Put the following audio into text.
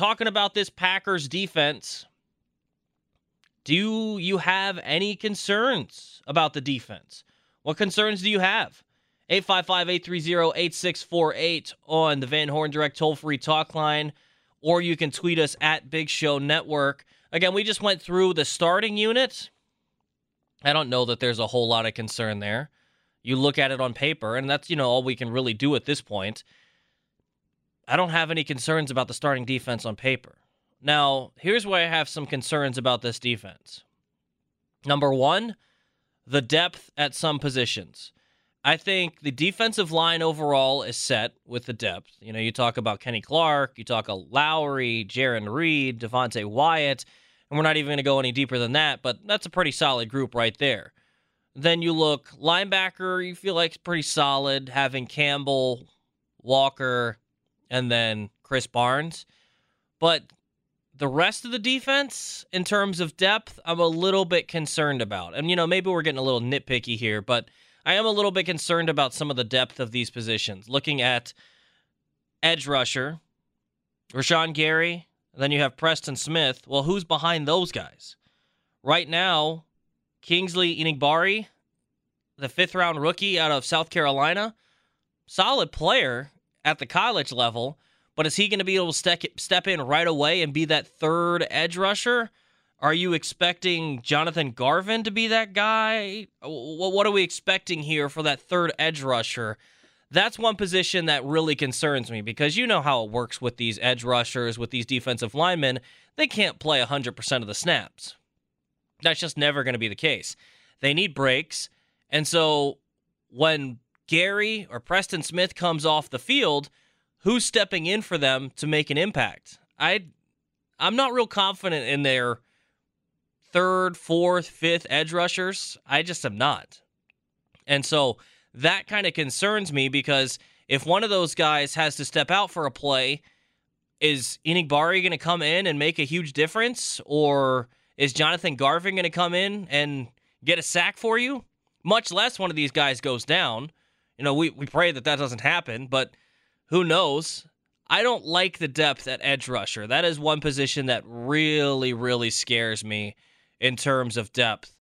talking about this Packers defense, do you have any concerns about the defense? What concerns do you have? 855-830-8648 on the Van Horn Direct toll-free talk line, or you can tweet us at Big Show Network. Again, we just went through the starting unit. I don't know that there's a whole lot of concern there. You look at it on paper, and that's, you know, all we can really do at this point. I don't have any concerns about the starting defense on paper. Now, here's why I have some concerns about this defense. Number one, the depth at some positions. I think the defensive line overall is set with the depth. You know, you talk about Kenny Clark, you talk about Lowry, Jarran Reed, Devonte Wyatt, and we're not even going to go any deeper than that, but that's a pretty solid group right there. Then you look linebacker, you feel like it's pretty solid, having Campbell, Walker, and then Krys Barnes. But the rest of the defense, in terms of depth, I'm a little bit concerned about. And, you know, maybe we're getting a little nitpicky here, but I am a little bit concerned about some of the depth of these positions. Looking at edge rusher, Rashan Gary, then you have Preston Smith. Well, who's behind those guys? Right now, Kingsley Enagbare, the fifth round rookie out of South Carolina, solid player at the college level, but is he going to be able to step, step in right away and be that third edge rusher? Are you expecting Jonathan Garvin to be that guy? What are we expecting here for that third edge rusher? That's one position that really concerns me because you know how it works with these edge rushers, with these defensive linemen. They can't play 100% of the snaps. That's just never going to be the case. They need breaks. And so when Gary or Preston Smith comes off the field, who's stepping in for them to make an impact? I I'm not real confident in their third, fourth, fifth edge rushers. I just am not. And so that kind of concerns me because if one of those guys has to step out for a play, is Enagbare going to come in and make a huge difference? Or is Jonathan Garvin going to come in and get a sack for you? Much less one of these guys goes down. You know, we, we pray that that doesn't happen, but who knows? I don't like the depth at edge rusher. That is one position that really, really scares me in terms of depth.